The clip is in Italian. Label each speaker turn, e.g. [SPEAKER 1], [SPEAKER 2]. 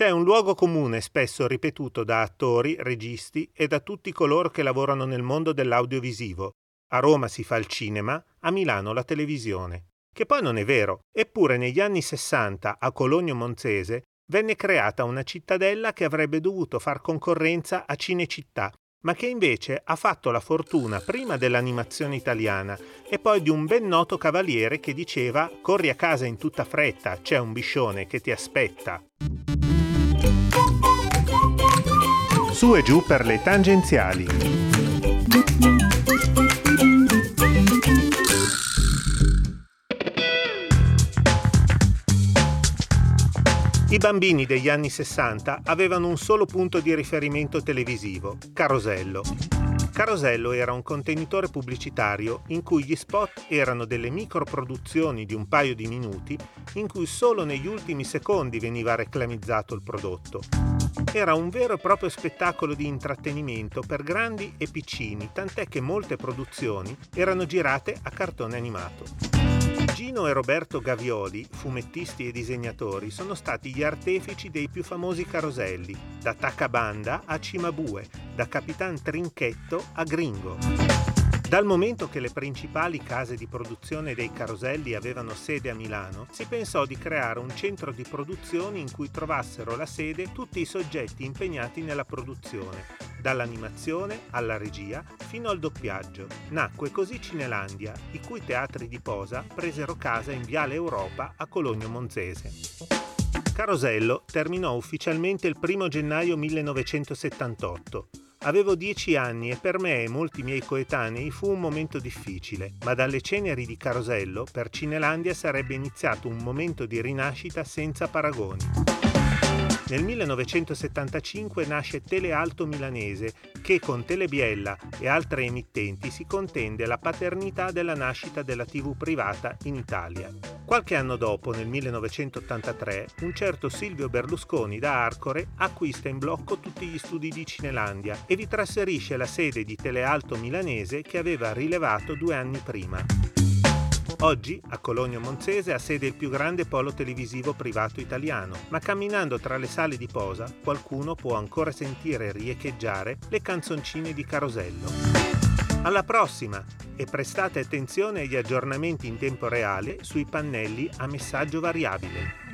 [SPEAKER 1] C'è un luogo comune spesso ripetuto da attori, registi e da tutti coloro che lavorano nel mondo dell'audiovisivo. A Roma si fa il cinema, a Milano la televisione. Che poi non è vero, eppure negli anni 60 a Cologno Monzese venne creata una cittadella che avrebbe dovuto far concorrenza a Cinecittà, ma che invece ha fatto la fortuna prima dell'animazione italiana e poi di un ben noto cavaliere che diceva corri a casa in tutta fretta, c'è un biscione che ti aspetta. Su e giù per le tangenziali. I bambini degli anni 60 avevano un solo punto di riferimento televisivo, Carosello. Carosello era un contenitore pubblicitario in cui gli spot erano delle microproduzioni di un paio di minuti in cui solo negli ultimi secondi veniva reclamizzato il prodotto. Era un vero e proprio spettacolo di intrattenimento per grandi e piccini, tant'è che molte produzioni erano girate a cartone animato. Gino e Roberto Gavioli, fumettisti e disegnatori, sono stati gli artefici dei più famosi caroselli, da Tacabanda a Cimabue, da Capitan Trinchetto a Gringo. Dal momento che le principali case di produzione dei caroselli avevano sede a Milano, si pensò di creare un centro di produzione in cui trovassero la sede tutti i soggetti impegnati nella produzione, dall'animazione alla regia fino al doppiaggio. Nacque così Cinelandia, i cui teatri di posa presero casa in Viale Europa a Cologno Monzese. Carosello terminò ufficialmente il 1 gennaio 1978 Avevo dieci anni e per me e molti miei coetanei fu un momento difficile, ma dalle ceneri di Carosello per Cinelandia sarebbe iniziato un momento di rinascita senza paragoni. Nel 1975 nasce Telealto Milanese che con Telebiella e altre emittenti si contende la paternità della nascita della TV privata in Italia. Qualche anno dopo, nel 1983, un certo Silvio Berlusconi da Arcore acquista in blocco tutti gli studi di Cinelandia e vi trasferisce la sede di Telealto Milanese che aveva rilevato due anni prima. Oggi a Cologno Monzese ha sede il più grande polo televisivo privato italiano, ma camminando tra le sale di posa qualcuno può ancora sentire riecheggiare le canzoncine di Carosello. Alla prossima e prestate attenzione agli aggiornamenti in tempo reale sui pannelli a messaggio variabile.